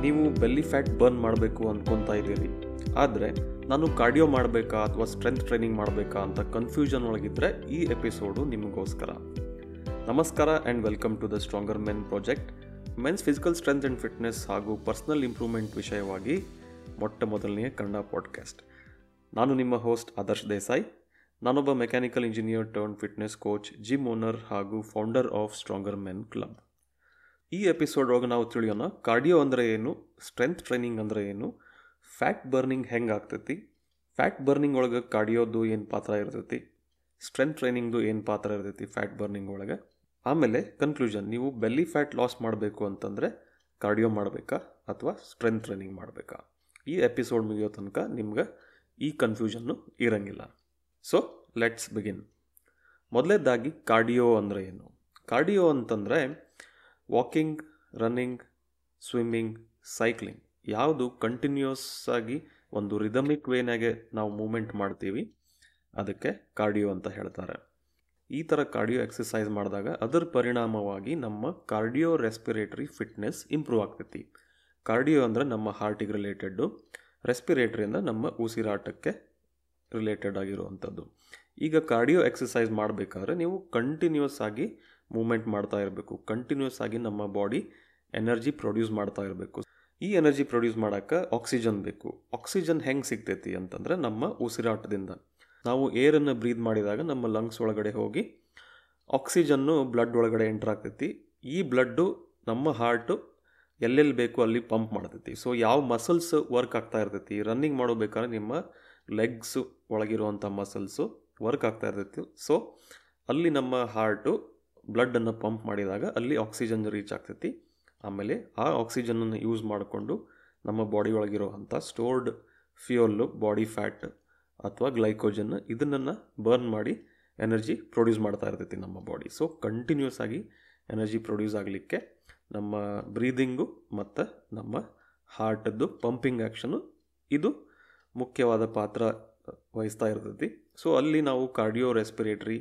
ನೀವು belly fat burn ಮಾಡಬೇಕು ಅಂದ್ಕೊತಾ ಇದ್ದೀರಿ. ಆದರೆ ನಾನು ಕಾರ್ಡಿಯೋ ಮಾಡಬೇಕಾ ಅಥವಾ ಸ್ಟ್ರೆಂತ್ ಟ್ರೈನಿಂಗ್ ಮಾಡಬೇಕಾ ಅಂತ ಕನ್ಫ್ಯೂಷನ್ ಒಳಗಿದ್ರೆ ಈ ಎಪಿಸೋಡು ನಿಮಗೋಸ್ಕರ. ನಮಸ್ಕಾರ and welcome to the stronger men project men's physical strength and fitness ಹಾಗೂ ಪರ್ಸ್ನಲ್ ಇಂಪ್ರೂವ್ಮೆಂಟ್ ವಿಷಯವಾಗಿ ಮೊಟ್ಟ ಮೊದಲನೆಯ ಕನ್ನಡ ಪಾಡ್ಕಾಸ್ಟ್ ನಾನು ನಿಮ್ಮ ಹೋಸ್ಟ್ ಆದರ್ಶ್ ದೇಸಾಯಿ. ನಾನೊಬ್ಬ mechanical engineer turn fitness coach gym owner ಹಾಗೂ founder of stronger men club ಈ ಎಪಿಸೋಡ್ ಒಳಗೆ ನಾವು ತಿಳಿಯೋಣ, ಕಾರ್ಡಿಯೋ ಅಂದರೆ ಏನು, ಸ್ಟ್ರೆಂತ್ ಟ್ರೈನಿಂಗ್ ಅಂದರೆ ಏನು, ಫ್ಯಾಟ್ ಬರ್ನಿಂಗ್ ಹೆಂಗೆ ಆಗ್ತೈತಿ, ಫ್ಯಾಟ್ ಬರ್ನಿಂಗ್ ಒಳಗೆ ಕಾರ್ಡಿಯೋದು ಏನು ಪಾತ್ರ ಇರ್ತೈತಿ, ಸ್ಟ್ರೆಂತ್ ಟ್ರೈನಿಂಗ್ದು ಏನು ಪಾತ್ರ ಇರ್ತೈತಿ ಫ್ಯಾಟ್ ಬರ್ನಿಂಗ್ ಒಳಗೆ. ಆಮೇಲೆ ಕನ್ಕ್ಲೂಷನ್, ನೀವು ಬೆಲ್ಲಿ ಫ್ಯಾಟ್ ಲಾಸ್ ಮಾಡಬೇಕು ಅಂತಂದರೆ ಕಾರ್ಡಿಯೋ ಮಾಡಬೇಕಾ ಅಥವಾ ಸ್ಟ್ರೆಂತ್ ಟ್ರೈನಿಂಗ್ ಮಾಡಬೇಕಾ? ಈ ಎಪಿಸೋಡ್ ಮುಗಿಯೋ ತನಕ ನಿಮ್ಗೆ ಈ ಕನ್ಫ್ಯೂಷನ್ನು ಇರಂಗಿಲ್ಲ. ಸೊ ಲೆಟ್ಸ್ ಬಿಗಿನ್ ಮೊದಲೇದಾಗಿ ಕಾರ್ಡಿಯೋ ಅಂದರೆ ಏನು? ಕಾರ್ಡಿಯೋ ಅಂತಂದರೆ ವಾಕಿಂಗ್, ರನ್ನಿಂಗ್, ಸ್ವಿಮ್ಮಿಂಗ್, ಸೈಕ್ಲಿಂಗ್ ಯಾವುದು ಕಂಟಿನ್ಯೂಸ್ ಆಗಿ ಒಂದು ರಿದಮಿಕ್ ವೇನಾಗೆ ನಾವು ಮೂಮೆಂಟ್ ಮಾಡ್ತೀವಿ. ಅದಕ್ಕೆ ಕಾರ್ಡಿಯೋ ಅಂತ ಹೇಳ್ತಾರೆ. ಈ ಥರ ಕಾರ್ಡಿಯೋ ಎಕ್ಸಸೈಸ್ ಮಾಡಿದಾಗ ಅದರ ಪರಿಣಾಮವಾಗಿ ನಮ್ಮ ಕಾರ್ಡಿಯೋ ರೆಸ್ಪಿರೇಟರಿ ಫಿಟ್ನೆಸ್ ಇಂಪ್ರೂವ್ ಆಗ್ತೈತಿ. ಕಾರ್ಡಿಯೋ ಅಂದರೆ ನಮ್ಮ ಹಾರ್ಟಿಗೆ ರಿಲೇಟೆಡ್ಡು ರೆಸ್ಪಿರೇಟರಿ ಅಂದರೆ ನಮ್ಮ ಉಸಿರಾಟಕ್ಕೆ ರಿಲೇಟೆಡ್ ಆಗಿರುವಂಥದ್ದು. ಈಗ ಕಾರ್ಡಿಯೋ ಎಕ್ಸಸೈಸ್ ಮಾಡಬೇಕಾದ್ರೆ ನೀವು ಕಂಟಿನ್ಯೂಸ್ ಆಗಿ ಮೂಮೆಂಟ್ ಮಾಡ್ತಾ ಇರಬೇಕು. ಕಂಟಿನ್ಯೂಸ್ ಆಗಿ ನಮ್ಮ ಬಾಡಿ ಎನರ್ಜಿ ಪ್ರೊಡ್ಯೂಸ್ ಮಾಡ್ತಾ ಇರಬೇಕು. ಈ ಎನರ್ಜಿ ಪ್ರೊಡ್ಯೂಸ್ ಮಾಡೋಕ್ಕೆ ಆಕ್ಸಿಜನ್ ಬೇಕು. ಆಕ್ಸಿಜನ್ ಹೆಂಗೆ ಸಿಗ್ತೈತಿ ಅಂತಂದರೆ ನಮ್ಮ ಉಸಿರಾಟದಿಂದ. ನಾವು ಏರನ್ನು ಬ್ರೀದ್ ಮಾಡಿದಾಗ ನಮ್ಮ ಲಂಗ್ಸ್ ಒಳಗಡೆ ಹೋಗಿ ಆಕ್ಸಿಜನ್ನು ಬ್ಲಡ್ ಒಳಗಡೆ ಎಂಟ್ರ್ ಆಗ್ತೈತಿ. ಈ ಬ್ಲಡ್ಡು ನಮ್ಮ ಹಾರ್ಟು ಎಲ್ಲೆಲ್ಲಿ ಬೇಕು ಅಲ್ಲಿ ಪಂಪ್ ಮಾಡ್ತೈತಿ. ಸೊ ಯಾವ ಮಸಲ್ಸ್ ವರ್ಕ್ ಆಗ್ತಾ ಇರ್ತೈತಿ? ರನ್ನಿಂಗ್ ಮಾಡಬೇಕಾದ್ರೆ ನಿಮ್ಮ ಲೆಗ್ಸು ಒಳಗಿರುವಂಥ ಮಸಲ್ಸು ವರ್ಕ್ ಆಗ್ತಾ ಇರ್ತೈತಿ. ಸೊ ಅಲ್ಲಿ ನಮ್ಮ ಹಾರ್ಟು ಬ್ಲಡ್ಡನ್ನು ಪಂಪ್ ಮಾಡಿದಾಗ ಅಲ್ಲಿ ಆಕ್ಸಿಜನ್ ರೀಚ್ ಆಗ್ತೈತಿ. ಆಮೇಲೆ ಆ ಆಕ್ಸಿಜನನ್ನು ಯೂಸ್ ಮಾಡಿಕೊಂಡು ನಮ್ಮ ಬಾಡಿ ಒಳಗಿರುವಂಥ ಸ್ಟೋರ್ಡ್ ಫ್ಯೂಯಲ್ಲು ಬಾಡಿ ಫ್ಯಾಟ್ ಅಥವಾ ಗ್ಲೈಕೋಜನ್ ಇದನ್ನು ಬರ್ನ್ ಮಾಡಿ ಎನರ್ಜಿ ಪ್ರೊಡ್ಯೂಸ್ ಮಾಡ್ತಾ ಇರ್ತೈತಿ ನಮ್ಮ ಬಾಡಿ ಸೊ ಕಂಟಿನ್ಯೂಸ್ ಆಗಿ ಎನರ್ಜಿ ಪ್ರೊಡ್ಯೂಸ್ ಆಗಲಿಕ್ಕೆ ನಮ್ಮ ಬ್ರೀದಿಂಗು ಮತ್ತು ನಮ್ಮ ಹಾರ್ಟದ್ದು ಪಂಪಿಂಗ್ ಆ್ಯಕ್ಷನು ಇದು ಮುಖ್ಯವಾದ ಪಾತ್ರ ವಹಿಸ್ತಾ ಇರ್ತೈತಿ. ಸೊ ಅಲ್ಲಿ ನಾವು ಕಾರ್ಡಿಯೋ ರೆಸ್ಪಿರೇಟರಿ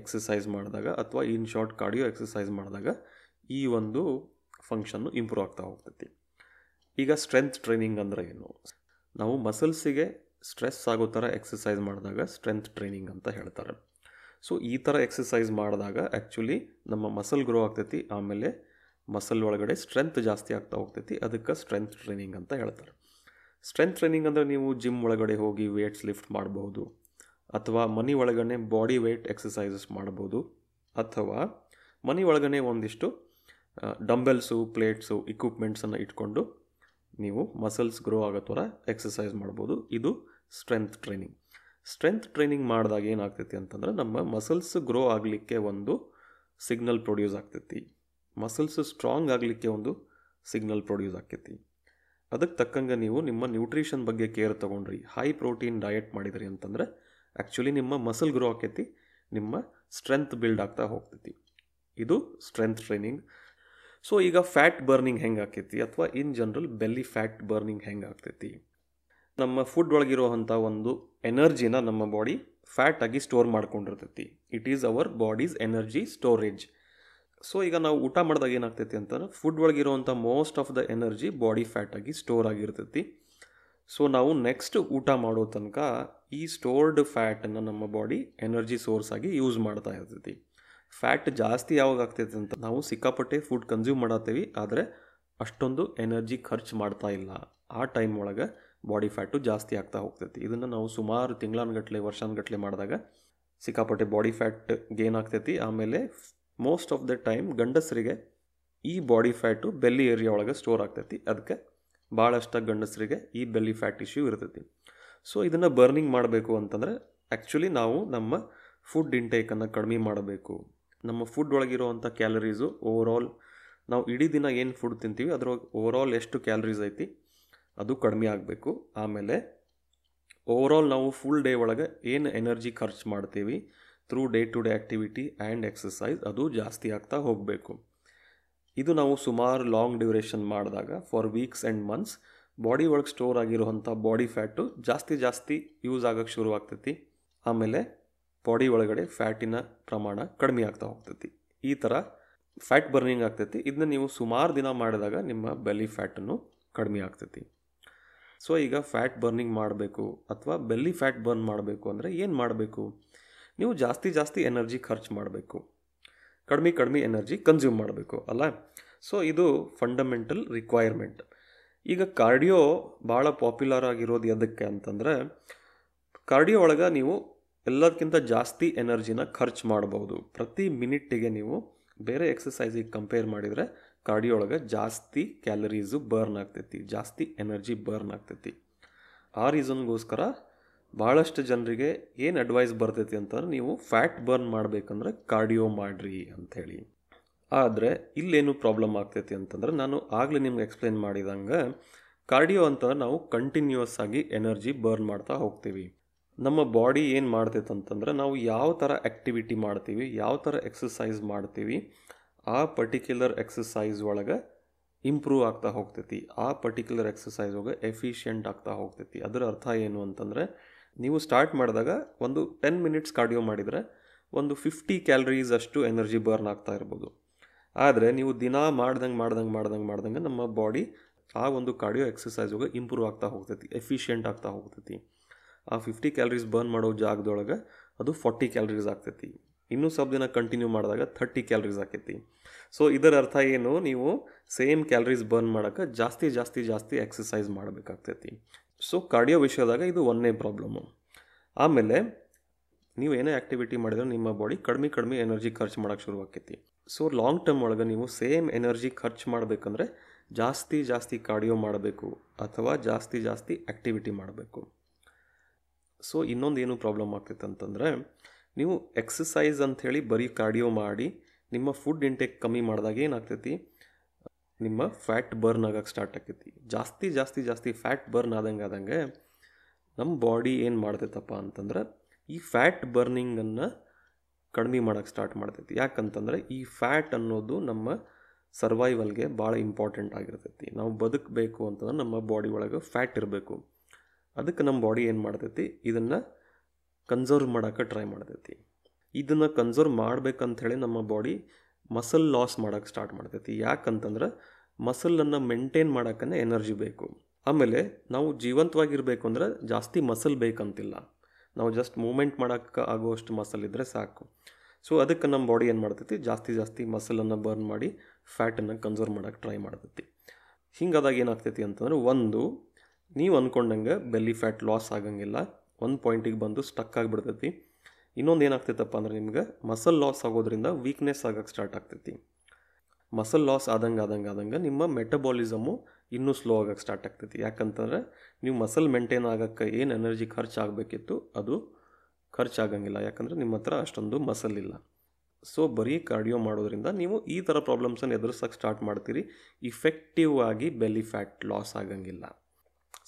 ಎಕ್ಸಸೈಸ್ ಮಾಡಿದಾಗ ಅಥವಾ ಇನ್ ಶಾರ್ಟ್ ಕಾರ್ಡಿಯೋ ಎಕ್ಸಸೈಸ್ ಮಾಡಿದಾಗ ಈ ಒಂದು ಫಂಕ್ಷನ್ನು ಇಂಪ್ರೂವ್ ಆಗ್ತಾ ಹೋಗ್ತೈತಿ. ಈಗ ಸ್ಟ್ರೆಂತ್ ಟ್ರೈನಿಂಗ್ ಅಂದರೆ ಏನು? ನಾವು ಮಸಲ್ಸಿಗೆ ಸ್ಟ್ರೆಸ್ ಆಗೋ ಥರ ಎಕ್ಸಸೈಸ್ ಮಾಡಿದಾಗ ಸ್ಟ್ರೆಂತ್ ಟ್ರೈನಿಂಗ್ ಅಂತ ಹೇಳ್ತಾರೆ. ಸೊ ಈ ಥರ ಎಕ್ಸಸೈಸ್ ಮಾಡಿದಾಗ ಆ್ಯಕ್ಚುಲಿ ನಮ್ಮ ಮಸಲ್ ಗ್ರೋ ಆಗ್ತೈತಿ, ಆಮೇಲೆ ಮಸಲ್ ಒಳಗಡೆ ಸ್ಟ್ರೆಂತ್ ಜಾಸ್ತಿ ಆಗ್ತಾ ಹೋಗ್ತೈತಿ, ಅದಕ್ಕೆ ಸ್ಟ್ರೆಂತ್ ಟ್ರೈನಿಂಗ್ ಅಂತ ಹೇಳ್ತಾರೆ. ಸ್ಟ್ರೆಂತ್ ಟ್ರೈನಿಂಗ್ ಅಂದರೆ ನೀವು ಜಿಮ್ ಒಳಗಡೆ ಹೋಗಿ ವೇಟ್ಸ್ ಲಿಫ್ಟ್ ಮಾಡ್ಬೋದು ಅಥವಾ ಮನೆ ಒಳಗಡೆ ಬಾಡಿ ವೆಯ್ಟ್ ಎಕ್ಸಸೈಸಸ್ ಮಾಡ್ಬೋದು ಅಥವಾ ಮನೆ ಒಳಗಡೆ ಒಂದಿಷ್ಟು ಡಂಬೆಲ್ಸು, ಪ್ಲೇಟ್ಸು ಇಕ್ವಿಪ್ಮೆಂಟ್ಸನ್ನು ಇಟ್ಕೊಂಡು ನೀವು ಮಸಲ್ಸ್ ಗ್ರೋ ಆಗೋ ಥರ ಎಕ್ಸಸೈಸ್ ಮಾಡ್ಬೋದು ಇದು ಸ್ಟ್ರೆಂತ್ ಟ್ರೈನಿಂಗ್ ಸ್ಟ್ರೆಂತ್ ಟ್ರೈನಿಂಗ್ ಮಾಡಿದಾಗ ಏನಾಗ್ತೈತಿ ಅಂತಂದ್ರೆ ನಮ್ಮ ಮಸಲ್ಸ್ ಗ್ರೋ ಆಗಲಿಕ್ಕೆ ಒಂದು ಸಿಗ್ನಲ್ ಪ್ರೊಡ್ಯೂಸ್ ಆಗ್ತೈತಿ. ಮಸಲ್ಸ್ ಸ್ಟ್ರಾಂಗ್ ಆಗಲಿಕ್ಕೆ ಒಂದು ಸಿಗ್ನಲ್ ಪ್ರೊಡ್ಯೂಸ್ ಆಗ್ತೈತಿ. ಅದಕ್ಕೆ ತಕ್ಕಂಗೆ ನೀವು ನಿಮ್ಮ ನ್ಯೂಟ್ರಿಷನ್ ಬಗ್ಗೆ ಕೇರ್ ತೊಗೊಂಡ್ರಿ. ಹೈ ಪ್ರೋಟೀನ್ ಡಯಟ್ ಮಾಡಿದ್ರಿ ಅಂತಂದರೆ ಆ್ಯಕ್ಚುಲಿ ನಿಮ್ಮ ಮಸಲ್ ಗ್ರೋ ಆಕೈತಿ, ನಿಮ್ಮ ಸ್ಟ್ರೆಂತ್ ಬಿಲ್ಡ್ ಆಗ್ತಾ ಹೋಗ್ತೈತಿ. ಇದು ಸ್ಟ್ರೆಂತ್ ಟ್ರೈನಿಂಗ್ ಸೊ ಈಗ ಫ್ಯಾಟ್ ಬರ್ನಿಂಗ್ ಹೆಂಗೆ ಆಕೈತಿ ಅಥವಾ in general belly fat burning ಹೆಂಗೆ ಆಗ್ತೈತಿ? ನಮ್ಮ ಫುಡ್ ಒಳಗಿರುವಂಥ ಒಂದು ಎನರ್ಜಿನ ನಮ್ಮ ಬಾಡಿ ಫ್ಯಾಟ್ ಆಗಿ store ಮಾಡ್ಕೊಂಡಿರ್ತೈತಿ. It is our body's energy storage so ಈಗ ನಾವು ಊಟ ಮಾಡಿದಾಗ ಏನಾಗ್ತೈತಿ ಅಂತಂದ್ರೆ food ಒಳಗಿರುವಂಥ most of the energy body fat ಆಗಿ ಸ್ಟೋರ್ ಆಗಿರ್ತೈತಿ. ಸೊ ನಾವು ನೆಕ್ಸ್ಟ್ ಊಟ ಮಾಡೋ ತನಕ ಈ ಸ್ಟೋರ್ಡ್ ಫ್ಯಾಟನ್ನು ನಮ್ಮ ಬಾಡಿ ಎನರ್ಜಿ ಸೋರ್ಸ್ ಆಗಿ ಯೂಸ್ ಮಾಡ್ತಾ ಇರ್ತೈತಿ ಫ್ಯಾಟ್ ಜಾಸ್ತಿ ಯಾವಾಗ ಆಗ್ತೈತೆ ಅಂತ ನಾವು ಸಿಕ್ಕಾಪಟ್ಟೆ ಫುಡ್ ಕನ್ಸ್ಯೂಮ್ ಮಾಡತ್ತೀವಿ. ಆದರೆ ಅಷ್ಟೊಂದು ಎನರ್ಜಿ ಖರ್ಚು ಮಾಡ್ತಾ ಇಲ್ಲ. ಆ ಟೈಮ್ ಒಳಗೆ ಬಾಡಿ ಫ್ಯಾಟು ಜಾಸ್ತಿ ಆಗ್ತಾ ಹೋಗ್ತೈತಿ. ಇದನ್ನು ನಾವು ಸುಮಾರು ತಿಂಗಳಾನ್ಗಟ್ಲೆ, ವರ್ಷಾನ್ಗಟ್ಲೆ ಮಾಡಿದಾಗ ಸಿಕ್ಕಾಪಟ್ಟೆ ಬಾಡಿ ಫ್ಯಾಟ್ ಗೇನ್ ಆಗ್ತೈತಿ. ಆಮೇಲೆ ಮೋಸ್ಟ್ ಆಫ್ ದ ಟೈಮ್ ಗಂಡಸರಿಗೆ ಈ ಬಾಡಿ ಫ್ಯಾಟು ಬೆಲ್ಲಿ ಏರಿಯಾ ಒಳಗೆ ಸ್ಟೋರ್ ಆಗ್ತೈತಿ. ಅದಕ್ಕೆ ಭಾಳಷ್ಟು ಗಂಡಸರಿಗೆ ಈ ಬೆಲ್ಲಿ ಫ್ಯಾಟ್ ಇಶ್ಯೂ ಇರ್ತೈತಿ. ಸೊ ಇದನ್ನು ಬರ್ನಿಂಗ್ ಮಾಡಬೇಕು ಅಂತಂದರೆ ಆ್ಯಕ್ಚುಲಿ ನಾವು ನಮ್ಮ ಫುಡ್ ಇಂಟೇಕನ್ನು ಕಡಿಮೆ ಮಾಡಬೇಕು. ನಮ್ಮ ಫುಡ್ ಒಳಗಿರುವಂಥ ಕ್ಯಾಲರೀಸು ಓವರಾಲ್ ನಾವು ಇಡೀ ದಿನ ಏನು ಫುಡ್ ತಿಂತೀವಿ, ಅದ್ರೊಳಗೆ ಓವರಾಲ್ ಎಷ್ಟು ಕ್ಯಾಲರೀಸ್ ಐತಿ, ಅದು ಕಡಿಮೆ ಆಗಬೇಕು. ಆಮೇಲೆ ಓವರಾಲ್ ನಾವು ಫುಲ್ ಡೇ ಒಳಗೆ ಏನು ಎನರ್ಜಿ ಖರ್ಚು ಮಾಡ್ತೀವಿ through day to day activity and exercise ಅದು ಜಾಸ್ತಿ ಆಗ್ತಾ ಹೋಗಬೇಕು. ಇದು ನಾವು ಸುಮಾರು ಲಾಂಗ್ ಡ್ಯೂರೇಷನ್ ಮಾಡಿದಾಗ for weeks and months body ಒಳಗೆ ಸ್ಟೋರ್ ಆಗಿರುವಂಥ ಬಾಡಿ ಫ್ಯಾಟು ಜಾಸ್ತಿ ಜಾಸ್ತಿ ಯೂಸ್ ಆಗೋಕ್ಕೆ ಶುರು ಆಗ್ತೈತಿ. ಆಮೇಲೆ ಬಾಡಿ ಒಳಗಡೆ ಫ್ಯಾಟಿನ ಪ್ರಮಾಣ ಕಡಿಮೆ ಆಗ್ತಾ ಹೋಗ್ತೈತಿ. ಈ ಥರ ಫ್ಯಾಟ್ ಬರ್ನಿಂಗ್ ಆಗ್ತೈತಿ. ಇದನ್ನ ನೀವು ಸುಮಾರು ದಿನ ಮಾಡಿದಾಗ ನಿಮ್ಮ ಬೆಲ್ಲಿ ಫ್ಯಾಟನ್ನು ಕಡಿಮೆ ಆಗ್ತೈತಿ. ಸೊ ಈಗ ಫ್ಯಾಟ್ ಬರ್ನಿಂಗ್ ಮಾಡಬೇಕು ಅಥವಾ ಬೆಲ್ಲಿ ಫ್ಯಾಟ್ ಬರ್ನ್ ಮಾಡಬೇಕು ಅಂದರೆ ಏನು ಮಾಡಬೇಕು? ನೀವು ಜಾಸ್ತಿ ಜಾಸ್ತಿ ಎನರ್ಜಿ ಖರ್ಚು ಮಾಡಬೇಕು. ಕಡಿಮೆ ಕಡಿಮೆ ಎನರ್ಜಿ ಕನ್ಸ್ಯೂಮ್ ಮಾಡಬೇಕು, ಅಲ್ಲ? ಸೊ ಇದು ಫಂಡಮೆಂಟಲ್ ರಿಕ್ವೈರ್ಮೆಂಟ್ ಈಗ ಕಾರ್ಡಿಯೋ ಭಾಳ ಪಾಪ್ಯುಲರ್ ಆಗಿರೋದು ಎದಕ್ಕೆ ಅಂತಂದರೆ ಕಾರ್ಡಿಯೋ ಒಳಗೆ ನೀವು ಎಲ್ಲದಕ್ಕಿಂತ ಜಾಸ್ತಿ ಎನರ್ಜಿನ ಖರ್ಚು ಮಾಡ್ಬೋದು. ಪ್ರತಿ ಮಿನಿಟ್ಟಿಗೆ ನೀವು ಬೇರೆ ಎಕ್ಸಸೈಸಿಗೆ ಕಂಪೇರ್ ಮಾಡಿದರೆ ಕಾರ್ಡಿಯೋ ಒಳಗೆ ಜಾಸ್ತಿ ಕ್ಯಾಲರೀಸು ಬರ್ನ್ ಆಗ್ತೈತಿ, ಜಾಸ್ತಿ ಎನರ್ಜಿ ಬರ್ನ್ ಆಗ್ತೈತಿ. ಆ ರೀಸನ್ಗೋಸ್ಕರ ಭಾಳಷ್ಟು ಜನರಿಗೆ ಏನು ಅಡ್ವೈಸ್ ಬರ್ತೈತಿ ಅಂತಂದ್ರೆ ನೀವು ಫ್ಯಾಟ್ ಬರ್ನ್ ಮಾಡಬೇಕಂದ್ರೆ ಕಾರ್ಡಿಯೋ ಮಾಡಿರಿ ಅಂಥೇಳಿ. ಆದರೆ ಇಲ್ಲೇನು ಪ್ರಾಬ್ಲಮ್ ಆಗ್ತೈತಿ ಅಂತಂದ್ರೆ ನಾನು ಆಗಲೇ ನಿಮ್ಗೆ ಎಕ್ಸ್ಪ್ಲೇನ್ ಮಾಡಿದಂಗೆ ಕಾರ್ಡಿಯೋ ಅಂತಂದ್ರೆ ನಾವು ಕಂಟಿನ್ಯೂಯಸ್ ಆಗಿ ಎನರ್ಜಿ ಬರ್ನ್ ಮಾಡ್ತಾ ಹೋಗ್ತೀವಿ. ನಮ್ಮ ಬಾಡಿ ಏನು ಮಾಡ್ತೈತೆ ಅಂತಂದ್ರೆ ನಾವು ಯಾವ ಥರ ಆ್ಯಕ್ಟಿವಿಟಿ ಮಾಡ್ತೀವಿ, ಯಾವ ಥರ ಎಕ್ಸಸೈಸ್ ಮಾಡ್ತೀವಿ, ಆ ಪರ್ಟಿಕ್ಯುಲರ್ ಎಕ್ಸಸೈಸ್ ಒಳಗೆ ಇಂಪ್ರೂವ್ ಆಗ್ತಾ ಹೋಗ್ತೈತಿ, ಆ ಪರ್ಟಿಕ್ಯುಲರ್ ಎಕ್ಸಸೈಸ್ ಒಳಗೆ ಎಫಿಷಿಯೆಂಟ್ ಆಗ್ತಾ ಹೋಗ್ತೈತಿ. ಅದರ ಅರ್ಥ ಏನು ಅಂತಂದರೆ ನೀವು ಸ್ಟಾರ್ಟ್ ಮಾಡಿದಾಗ ಒಂದು ಟೆನ್ ಮಿನಿಟ್ಸ್ ಕಾರ್ಡಿಯೋ ಮಾಡಿದರೆ ಒಂದು ಫಿಫ್ಟಿ ಕ್ಯಾಲರೀಸ್ ಅಷ್ಟು ಎನರ್ಜಿ ಬರ್ನ್ ಆಗ್ತಾ ಇರ್ಬೋದು. ಆದರೆ ನೀವು ದಿನ ಮಾಡ್ದಂಗೆ ಮಾಡ್ದಂಗೆ ಮಾಡ್ದಂಗೆ ಮಾಡ್ದಂಗೆ ನಮ್ಮ ಬಾಡಿ ಆ ಒಂದು ಕಾರ್ಡಿಯೋ ಎಕ್ಸಸೈಸ್ಗೆ ಇಂಪ್ರೂವ್ ಆಗ್ತಾ ಹೋಗ್ತೈತಿ ಎಫಿಷಿಯೆಂಟ್ ಆಗ್ತಾ ಹೋಗ್ತೈತಿ. ಆ ಫಿಫ್ಟಿ ಕ್ಯಾಲರೀಸ್ ಬರ್ನ್ ಮಾಡೋ ಜಾಗದೊಳಗೆ ಅದು ಫಾರ್ಟಿ ಕ್ಯಾಲರೀಸ್ ಆಗ್ತೈತಿ. ಇನ್ನೂ ಸ್ವಲ್ಪ ದಿನ ಕಂಟಿನ್ಯೂ ಮಾಡಿದಾಗ ಥರ್ಟಿ ಕ್ಯಾಲರೀಸ್ ಆಕೈತಿ. ಸೊ ಇದರ ಅರ್ಥ ಏನು? ನೀವು ಸೇಮ್ ಕ್ಯಾಲರೀಸ್ ಬರ್ನ್ ಮಾಡೋಕ್ಕೆ ಜಾಸ್ತಿ ಜಾಸ್ತಿ ಜಾಸ್ತಿ ಎಕ್ಸಸೈಸ್ ಮಾಡಬೇಕಾಗ್ತೈತಿ. ಸೊ ಕಾರ್ಡಿಯೋ ವಿಷಯದಾಗ ಇದು ಒಂದೇ ಪ್ರಾಬ್ಲಮ್ಮು ಆಮೇಲೆ, ನೀವು ಏನೇ ಆ್ಯಕ್ಟಿವಿಟಿ ಮಾಡಿದ್ರೆ ನಿಮ್ಮ ಬಾಡಿ ಕಡಿಮೆ ಕಡಿಮೆ ಎನರ್ಜಿ ಖರ್ಚು ಮಾಡೋಕ್ಕೆ ಶುರು ಆಕೈತಿ. ಸೊ ಲಾಂಗ್ ಟರ್ಮ್ ಒಳಗೆ ನೀವು ಸೇಮ್ ಎನರ್ಜಿ ಖರ್ಚು ಮಾಡಬೇಕಂದ್ರೆ ಜಾಸ್ತಿ ಜಾಸ್ತಿ ಕಾರ್ಡಿಯೋ ಮಾಡಬೇಕು ಅಥವಾ ಜಾಸ್ತಿ ಜಾಸ್ತಿ ಆ್ಯಕ್ಟಿವಿಟಿ ಮಾಡಬೇಕು. ಸೊ ಇನ್ನೊಂದು ಏನು ಪ್ರಾಬ್ಲಮ್ ಆಗ್ತೈತೆ ಅಂತಂದರೆ, ನೀವು ಎಕ್ಸಸೈಸ್ ಅಂಥೇಳಿ ಬರೀ ಕಾರ್ಡಿಯೋ ಮಾಡಿ ನಿಮ್ಮ ಫುಡ್ ಇಂಟೇಕ್ ಕಮ್ಮಿ ಮಾಡಿದಾಗ ಏನಾಗ್ತೈತಿ? ನಿಮ್ಮ ಫ್ಯಾಟ್ ಬರ್ನ್ ಆಗಕ್ಕೆ ಸ್ಟಾರ್ಟ್ ಆಕೈತಿ. ಜಾಸ್ತಿ ಜಾಸ್ತಿ ಜಾಸ್ತಿ ಫ್ಯಾಟ್ ಬರ್ನ್ ಆದಂಗೆ ಆದಂಗೆ ನಮ್ಮ ಬಾಡಿ ಏನು ಮಾಡ್ತೈತಪ್ಪ ಅಂತಂದ್ರೆ ಈ ಫ್ಯಾಟ್ ಬರ್ನಿಂಗನ್ನು ಕಡಿಮೆ ಮಾಡೋಕ್ಕೆ ಸ್ಟಾರ್ಟ್ ಮಾಡ್ತೈತಿ. ಯಾಕಂತಂದರೆ ಈ ಫ್ಯಾಟ್ ಅನ್ನೋದು ನಮ್ಮ ಸರ್ವೈವಲ್ಗೆ ಭಾಳ ಇಂಪಾರ್ಟೆಂಟ್ ಆಗಿರ್ತೈತಿ. ನಾವು ಬದುಕಬೇಕು ಅಂತಂದ್ರೆ ನಮ್ಮ ಬಾಡಿ ಒಳಗೆ ಫ್ಯಾಟ್ ಇರಬೇಕು. ಅದಕ್ಕೆ ನಮ್ಮ ಬಾಡಿ ಏನು ಮಾಡ್ತೈತಿ? ಇದನ್ನು ಕನ್ಸರ್ವ್ ಮಾಡೋಕ್ಕೆ ಟ್ರೈ ಮಾಡ್ತೈತಿ. ಇದನ್ನು ಕನ್ಸರ್ವ್ ಮಾಡ್ಬೇಕಂಥೇಳಿ ನಮ್ಮ ಬಾಡಿ ಮಸಲ್ ಲಾಸ್ ಮಾಡೋಕ್ಕೆ ಸ್ಟಾರ್ಟ್ ಮಾಡ್ತೈತಿ. ಯಾಕಂತಂದ್ರೆ ಮಸಲನ್ನು ಮೇಂಟೈನ್ ಮಾಡೋಕ್ಕೇ ಎನರ್ಜಿ ಬೇಕು. ಆಮೇಲೆ ನಾವು ಜೀವಂತವಾಗಿರಬೇಕು ಅಂದರೆ ಜಾಸ್ತಿ ಮಸಲ್ ಬೇಕಂತಿಲ್ಲ. ನಾವು ಜಸ್ಟ್ ಮೂಮೆಂಟ್ ಮಾಡೋಕ್ಕೆ ಆಗುವಷ್ಟು ಮಸಲ್ ಇದ್ದರೆ ಸಾಕು. ಸೊ ಅದಕ್ಕೆ ನಮ್ಮ ಬಾಡಿ ಏನು ಮಾಡ್ತೈತಿ? ಜಾಸ್ತಿ ಜಾಸ್ತಿ ಮಸಲನ್ನು ಬರ್ನ್ ಮಾಡಿ ಫ್ಯಾಟನ್ನು ಕನ್ಸರ್ವ್ ಮಾಡೋಕ್ಕೆ ಟ್ರೈ ಮಾಡ್ತೈತಿ. ಹಿಂಗಾದಾಗ ಏನಾಗ್ತೈತಿ ಅಂತಂದ್ರೆ ಒಂದು, ನೀವು ಅಂದ್ಕೊಂಡಂಗೆ ಬೆಲ್ಲಿ ಫ್ಯಾಟ್ ಲಾಸ್ ಆಗಂಗಿಲ್ಲ. ಒಂದು ಪಾಯಿಂಟಿಗೆ ಬಂದು ಸ್ಟಕ್ ಆಗಿಬಿಡ್ತೈತಿ. ಇನ್ನೊಂದು ಏನಾಗ್ತೈತಪ್ಪ ಅಂದ್ರೆ ನಿಮ್ಗೆ ಮಸಲ್ ಲಾಸ್ ಆಗೋದ್ರಿಂದ ವೀಕ್ನೆಸ್ ಆಗಕ್ಕೆ ಸ್ಟಾರ್ಟ್ ಆಗ್ತೈತಿ ಮಸಲ್ ಲಾಸ್ ಆದಂಗೆ ಆದಂಗೆ ಆದಂಗೆ ನಿಮ್ಮ ಮೆಟಬಾಲಿಸಮು ಇನ್ನೂ ಸ್ಲೋ ಆಗಕ್ಕೆ ಸ್ಟಾರ್ಟ್ ಆಗ್ತೈತಿ ಯಾಕಂತಂದರೆ ನೀವು ಮಸಲ್ ಮೇಂಟೈನ್ ಆಗೋಕ್ಕೆ ಏನು ಎನರ್ಜಿ ಖರ್ಚು ಆಗಬೇಕಿತ್ತು ಅದು ಖರ್ಚಾಗಂಗಿಲ್ಲ ಯಾಕಂದರೆ ನಿಮ್ಮ ಹತ್ರ ಅಷ್ಟೊಂದು ಮಸಲ್ ಇಲ್ಲ. ಸೊ ಬರೀ ಕಾರ್ಡಿಯೋ ಮಾಡೋದ್ರಿಂದ ನೀವು ಈ ಥರ ಪ್ರಾಬ್ಲಮ್ಸನ್ನು ಎದುರಿಸೋಕೆ ಸ್ಟಾರ್ಟ್ ಮಾಡ್ತೀರಿ. ಇಫೆಕ್ಟಿವ್ ಆಗಿ ಬೆಲಿ ಫ್ಯಾಟ್ ಲಾಸ್ ಆಗಂಗಿಲ್ಲ.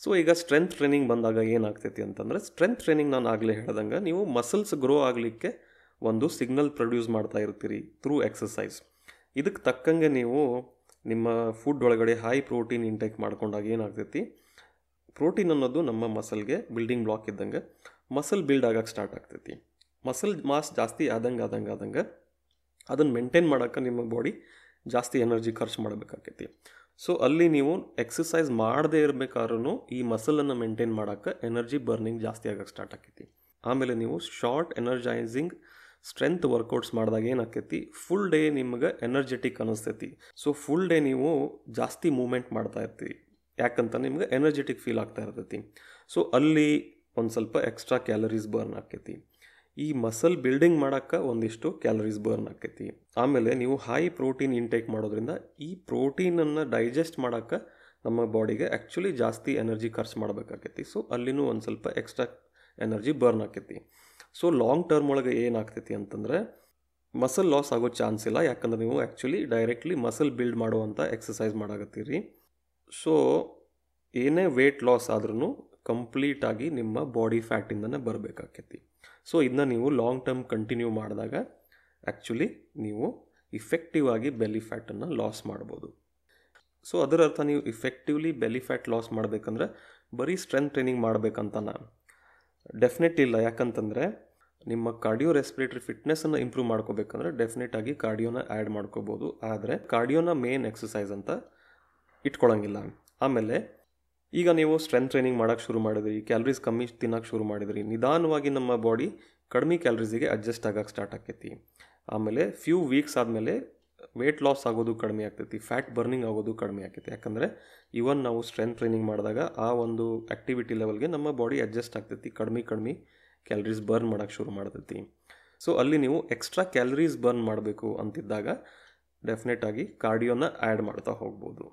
ಸೊ ಈಗ ಸ್ಟ್ರೆಂತ್ ಟ್ರೈನಿಂಗ್ ಬಂದಾಗ ಏನಾಗ್ತೈತಿ ಅಂತಂದರೆ ಸ್ಟ್ರೆಂತ್ ಟ್ರೈನಿಂಗ್ ನಾನು ಆಗಲೇ ಹೇಳ್ದಂಗೆ, ನೀವು ಮಸಲ್ಸ್ ಗ್ರೋ ಆಗಲಿಕ್ಕೆ ಒಂದು ಸಿಗ್ನಲ್ ಪ್ರೊಡ್ಯೂಸ್ ಮಾಡ್ತಾ ಇರ್ತೀರಿ ಥ್ರೂ ಎಕ್ಸಸೈಸ್ ಇದಕ್ಕೆ ತಕ್ಕಂಗೆ ನೀವು ನಿಮ್ಮ ಫುಡ್ ಒಳಗಡೆ ಹೈ ಪ್ರೋಟೀನ್ ಇಂಟೇಕ್ ಮಾಡ್ಕೊಂಡಾಗ ಏನಾಗ್ತೈತಿ? ಪ್ರೋಟೀನ್ ಅನ್ನೋದು ನಮ್ಮ ಮಸಲ್ಗೆ ಬಿಲ್ಡಿಂಗ್ ಬ್ಲಾಕ್ ಇದ್ದಂಗೆ ಮಸಲ್ ಬಿಲ್ಡ್ ಆಗಕ್ಕೆ ಸ್ಟಾರ್ಟ್ ಆಗ್ತೈತಿ. ಮಸಲ್ ಮಾಸ್ ಜಾಸ್ತಿ ಆದಂಗೆ ಆದಂಗೆ ಆದಂಗೆ, ಅದನ್ನು ಮೇಂಟೈನ್ ಮಾಡೋಕ್ಕೆ ನಿಮ್ಮ ಬಾಡಿ ಜಾಸ್ತಿ ಎನರ್ಜಿ ಖರ್ಚು ಮಾಡಬೇಕಾಕೈತಿ. ಸೊ ಅಲ್ಲಿ ನೀವು ಎಕ್ಸಸೈಸ್ ಮಾಡದೇ ಇರಬೇಕಾದ್ರೂ ಈ ಮಸಲನ್ನು ಮೇಂಟೈನ್ ಮಾಡೋಕ್ಕೆ ಎನರ್ಜಿ ಬರ್ನಿಂಗ್ ಜಾಸ್ತಿ ಆಗಕ್ಕೆ ಸ್ಟಾರ್ಟ್ ಆಕೈತಿ. ಆಮೇಲೆ ನೀವು ಶಾರ್ಟ್ ಎನರ್ಜೈಸಿಂಗ್ ಸ್ಟ್ರೆಂತ್ ವರ್ಕೌಟ್ಸ್ ಮಾಡಿದಾಗ ಏನಾಕೈತಿ? ಫುಲ್ ಡೇ ನಿಮ್ಗೆ ಎನರ್ಜೆಟಿಕ್ ಅನಿಸ್ತೈತಿ. ಸೊ ಫುಲ್ ಡೇ ನೀವು ಜಾಸ್ತಿ ಮೂಮೆಂಟ್ ಮಾಡ್ತಾ ಇರ್ತೀವಿ ಯಾಕಂತ ನಿಮ್ಗೆ ಎನರ್ಜೆಟಿಕ್ ಫೀಲ್ ಆಗ್ತಾ ಇರ್ತೈತಿ. ಸೊ ಅಲ್ಲಿ ಒಂದು ಸ್ವಲ್ಪ ಎಕ್ಸ್ಟ್ರಾ ಕ್ಯಾಲರೀಸ್ ಬರ್ನ್ ಆಕೈತಿ. ಈ ಮಸಲ್ ಬಿಲ್ಡಿಂಗ್ ಮಾಡೋಕ್ಕೆ ಒಂದಿಷ್ಟು ಕ್ಯಾಲರೀಸ್ ಬರ್ನ್ ಆಕೈತಿ. ಆಮೇಲೆ ನೀವು ಹೈ ಪ್ರೋಟೀನ್ ಇಂಟೇಕ್ ಮಾಡೋದ್ರಿಂದ ಈ ಪ್ರೋಟೀನನ್ನು ಡೈಜೆಸ್ಟ್ ಮಾಡೋಕ್ಕೆ ನಮ್ಮ ಬಾಡಿಗೆ ಆ್ಯಕ್ಚುಲಿ ಜಾಸ್ತಿ ಎನರ್ಜಿ ಖರ್ಚು ಮಾಡಬೇಕಾಕೈತಿ. ಸೊ ಅಲ್ಲಿನೂ ಒಂದು ಸ್ವಲ್ಪ ಎಕ್ಸ್ಟ್ರಾ ಎನರ್ಜಿ ಬರ್ನ್ ಆಕೈತಿ. ಸೊ ಲಾಂಗ್ ಟರ್ಮ್ ಒಳಗೆ ಏನಾಗ್ತೈತಿ ಅಂತಂದರೆ ಮಸಲ್ ಲಾಸ್ ಆಗೋ ಚಾನ್ಸ್ ಇಲ್ಲ. ಯಾಕಂದ್ರೆ ನೀವು ಆ್ಯಕ್ಚುಲಿ ಡೈರೆಕ್ಟ್ಲಿ ಮಸಲ್ ಬಿಲ್ಡ್ ಮಾಡುವಂಥ ಎಕ್ಸಸೈಸ್ ಮಾಡಾಕತ್ತೀರಿ. ಸೊ ಏನೇ ವೇಟ್ ಲಾಸ್ ಆದ್ರೂ ಕಂಪ್ಲೀಟಾಗಿ ನಿಮ್ಮ ಬಾಡಿ ಫ್ಯಾಟಿಂದನೇ ಬರಬೇಕಾಕೈತಿ. ಸೊ ಇದನ್ನ ನೀವು ಲಾಂಗ್ ಟರ್ಮ್ ಕಂಟಿನ್ಯೂ ಮಾಡಿದಾಗ ಆ್ಯಕ್ಚುಲಿ ನೀವು ಇಫೆಕ್ಟಿವ್ ಆಗಿ ಬೆಲಿ ಫ್ಯಾಟನ್ನು ಲಾಸ್ ಮಾಡ್ಬೋದು. ಸೊ ಅದರ ಅರ್ಥ ನೀವು ಇಫೆಕ್ಟಿವ್ಲಿ ಬೆಲಿ ಫ್ಯಾಟ್ ಲಾಸ್ ಮಾಡಬೇಕಂದ್ರೆ ಬರೀ ಸ್ಟ್ರೆಂತ್ ಟ್ರೈನಿಂಗ್ ಮಾಡಬೇಕಂತ ನಾನು ಡೆಫಿನೆಟ್ ಇಲ್ಲ. ಯಾಕಂತಂದರೆ ನಿಮ್ಮ ಕಾರ್ಡಿಯೋ ರೆಸ್ಪಿರೇಟರಿ ಫಿಟ್ನೆಸ್ಸನ್ನು ಇಂಪ್ರೂವ್ ಮಾಡ್ಕೋಬೇಕಂದ್ರೆ ಡೆಫಿನೆಟ್ ಆಗಿ ಕಾರ್ಡಿಯೋನ ಆ್ಯಡ್ ಮಾಡ್ಕೋಬೋದು. ಆದರೆ ಕಾರ್ಡಿಯೋನ ಮೇನ್ ಎಕ್ಸಸೈಸ್ ಅಂತ ಇಟ್ಕೊಳಂಗಿಲ್ಲ. ಆಮೇಲೆ ಈಗ ನೀವು ಸ್ಟ್ರೆಂತ್ ಟ್ರೈನಿಂಗ್ ಮಾಡೋಕ್ಕೆ ಶುರು ಮಾಡಿದ್ರಿ ಕ್ಯಾಲರೀಸ್ ಕಮ್ಮಿ ತಿನ್ನೋಕ್ಕೆ ಶುರು ಮಾಡಿದ್ರಿ, ನಿಧಾನವಾಗಿ ನಮ್ಮ ಬಾಡಿ ಕಡಿಮೆ ಕ್ಯಾಲರೀಸಿಗೆ ಅಡ್ಜಸ್ಟ್ ಆಗೋಕ್ಕೆ ಸ್ಟಾರ್ಟ್ ಆಕೈತಿ. ಆಮೇಲೆ ಫ್ಯೂ ವೀಕ್ಸ್ ಆದಮೇಲೆ ವೇಟ್ ಲಾಸ್ ಆಗೋದು ಕಡಿಮೆ ಆಗ್ತೈತಿ ಫ್ಯಾಟ್ ಬರ್ನಿಂಗ್ ಆಗೋದು ಕಡಿಮೆ ಆಗ್ತೈತಿ ಯಾಕಂದರೆ ಇವನ್ ನಾವು ಸ್ಟ್ರೆಂತ್ ಟ್ರೈನಿಂಗ್ ಮಾಡಿದಾಗ ಆ ಒಂದು ಆ್ಯಕ್ಟಿವಿಟಿ ಲೆವೆಲ್ಗೆ ನಮ್ಮ ಬಾಡಿ ಅಡ್ಜಸ್ಟ್ ಆಗ್ತೈತಿ, ಕಡಿಮೆ ಕಡಿಮೆ ಕ್ಯಾಲರೀಸ್ ಬರ್ನ್ ಮಾಡೋಕ್ಕೆ ಶುರು ಮಾಡ್ತೈತಿ. ಸೊ ಅಲ್ಲಿ ನೀವು ಎಕ್ಸ್ಟ್ರಾ ಕ್ಯಾಲರೀಸ್ ಬರ್ನ್ ಮಾಡಬೇಕು ಅಂತಿದ್ದಾಗ ಡೆಫಿನೆಟಾಗಿ ಕಾರ್ಡಿಯೋನ ಆ್ಯಡ್ ಮಾಡ್ತಾ ಹೋಗ್ಬೋದು.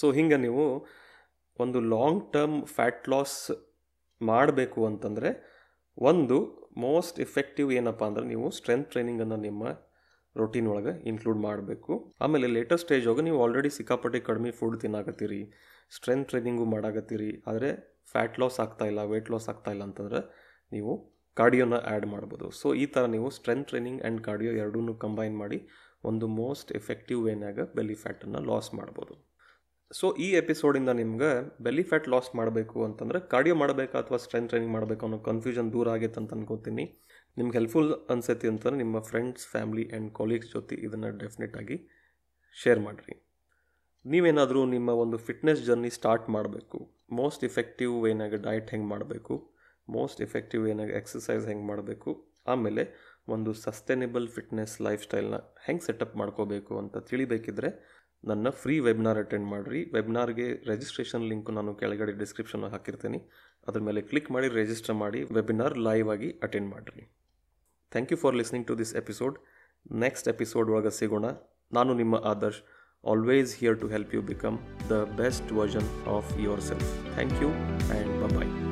ಸೊ ಹಿಂಗೆ ನೀವು ಒಂದು ಲಾಂಗ್ ಟರ್ಮ್ ಫ್ಯಾಟ್ ಲಾಸ್ ಮಾಡಬೇಕು ಅಂತಂದರೆ ಒಂದು ಮೋಸ್ಟ್ ಎಫೆಕ್ಟಿವ್ ಏನಪ್ಪ ಅಂದರೆ ನೀವು ಸ್ಟ್ರೆಂತ್ ಟ್ರೈನಿಂಗನ್ನು ನಿಮ್ಮ ರೊಟೀನ್ ಒಳಗೆ ಇನ್ಕ್ಲೂಡ್ ಮಾಡಬೇಕು. ಆಮೇಲೆ ಲೇಟೆಸ್ಟ್ ಸ್ಟೇಜ್ ಹೋಗಿ ನೀವು ಆಲ್ರೆಡಿ ಸಿಕ್ಕಾಪಟ್ಟೆ ಕಡಿಮೆ ಫುಡ್ ತಿನ್ನಾಕತ್ತೀರಿ ಸ್ಟ್ರೆಂತ್ ಟ್ರೈನಿಂಗು ಮಾಡಾಕತ್ತೀರಿ, ಆದರೆ ಫ್ಯಾಟ್ ಲಾಸ್ ಆಗ್ತಾ ಇಲ್ಲ ವೆಯ್ಟ್ ಲಾಸ್ ಆಗ್ತಾ ಇಲ್ಲ ಅಂತಂದ್ರೆ ನೀವು ಕಾರ್ಡಿಯೋನ ಆ್ಯಡ್ ಮಾಡ್ಬೋದು. ಸೊ ಈ ಥರ ನೀವು ಸ್ಟ್ರೆಂತ್ ಟ್ರೈನಿಂಗ್ ಆ್ಯಂಡ್ ಕಾರ್ಡಿಯೋ ಎರಡೂ ಕಂಬೈನ್ ಮಾಡಿ ಒಂದು ಮೋಸ್ಟ್ ಎಫೆಕ್ಟಿವ್ ವೇನಾಗ ಬೆಲಿ ಫ್ಯಾಟನ್ನು ಲಾಸ್ ಮಾಡ್ಬೋದು. ಸೊ ಈ ಎಪಿಸೋಡಿಂದ ನಿಮ್ಗೆ ಬೆಲಿ ಫ್ಯಾಟ್ ಲಾಸ್ ಮಾಡಬೇಕು ಅಂತಂದ್ರೆ ಕಾರ್ಡಿಯೋ ಮಾಡಬೇಕಾ ಅಥವಾ ಸ್ಟ್ರೆಂತ್ ಟ್ರೈನಿಂಗ್ ಮಾಡಬೇಕು ಅನ್ನೋ ಕನ್ಫ್ಯೂಷನ್ ದೂರ ಆಗೈತೆ ಅಂತ ಅನ್ಕೋತೀನಿ. ನಿಮ್ಗೆ ಹೆಲ್ಪ್ಫುಲ್ ಅನ್ಸೈತಿ ಅಂತಂದ್ರೆ ನಿಮ್ಮ ಫ್ರೆಂಡ್ಸ್ ಫ್ಯಾಮಿಲಿ ಆ್ಯಂಡ್ ಕೊಲೀಗ್ಸ್ ಜೊತೆ ಇದನ್ನು ಡೆಫಿನೆಟಾಗಿ ಶೇರ್ ಮಾಡಿರಿ. ನೀವೇನಾದರೂ ನಿಮ್ಮ ಒಂದು ಫಿಟ್ನೆಸ್ ಜರ್ನಿ ಸ್ಟಾರ್ಟ್ ಮಾಡಬೇಕು. ಮೋಸ್ಟ್ ಇಫೆಕ್ಟಿವ್ ಏನಾಗ ಡಯಟ್ ಹೆಂಗೆ ಮಾಡಬೇಕು? ಮೋಸ್ಟ್ ಎಫೆಕ್ಟಿವ್ ಏನಾಗ ಎಕ್ಸಸೈಸ್ ಹೆಂಗೆ ಮಾಡಬೇಕು? ಆಮೇಲೆ ಒಂದು ಸಸ್ಟೈನೇಬಲ್ ಫಿಟ್ನೆಸ್ ಲೈಫ್ ಸ್ಟೈಲ್ನ ಹೆಂಗೆ ಸೆಟಪ್ ಮಾಡ್ಕೋಬೇಕು ಅಂತ ತಿಳಿಬೇಕಿದ್ರೆ ನನ್ನ ಫ್ರೀ ವೆಬ್ನಾರ್ ಅಟೆಂಡ್ ಮಾಡಿರಿ. ವೆಬ್ನಾರ್ಗೆ ರಿಜಿಸ್ಟ್ರೇಷನ್ ಲಿಂಕ್ ನಾನು ಕೆಳಗಡೆ ಡಿಸ್ಕ್ರಿಪ್ಷನ್ ಹಾಕಿರ್ತೀನಿ. ಅದ್ರ ಮೇಲೆ ಕ್ಲಿಕ್ ಮಾಡಿ ರಿಜಿಸ್ಟರ್ ಮಾಡಿ ವೆಬಿನಾರ್ ಲೈವ್ ಆಗಿ ಅಟೆಂಡ್ ಮಾಡಿರಿ. Thank you for listening to this episode next episode ಒಳಗೆ ಸಿಗೋಣ. ನಾನು ನಿಮ್ಮ Adarsh. Always here to help you become the best version of yourself thank you and bye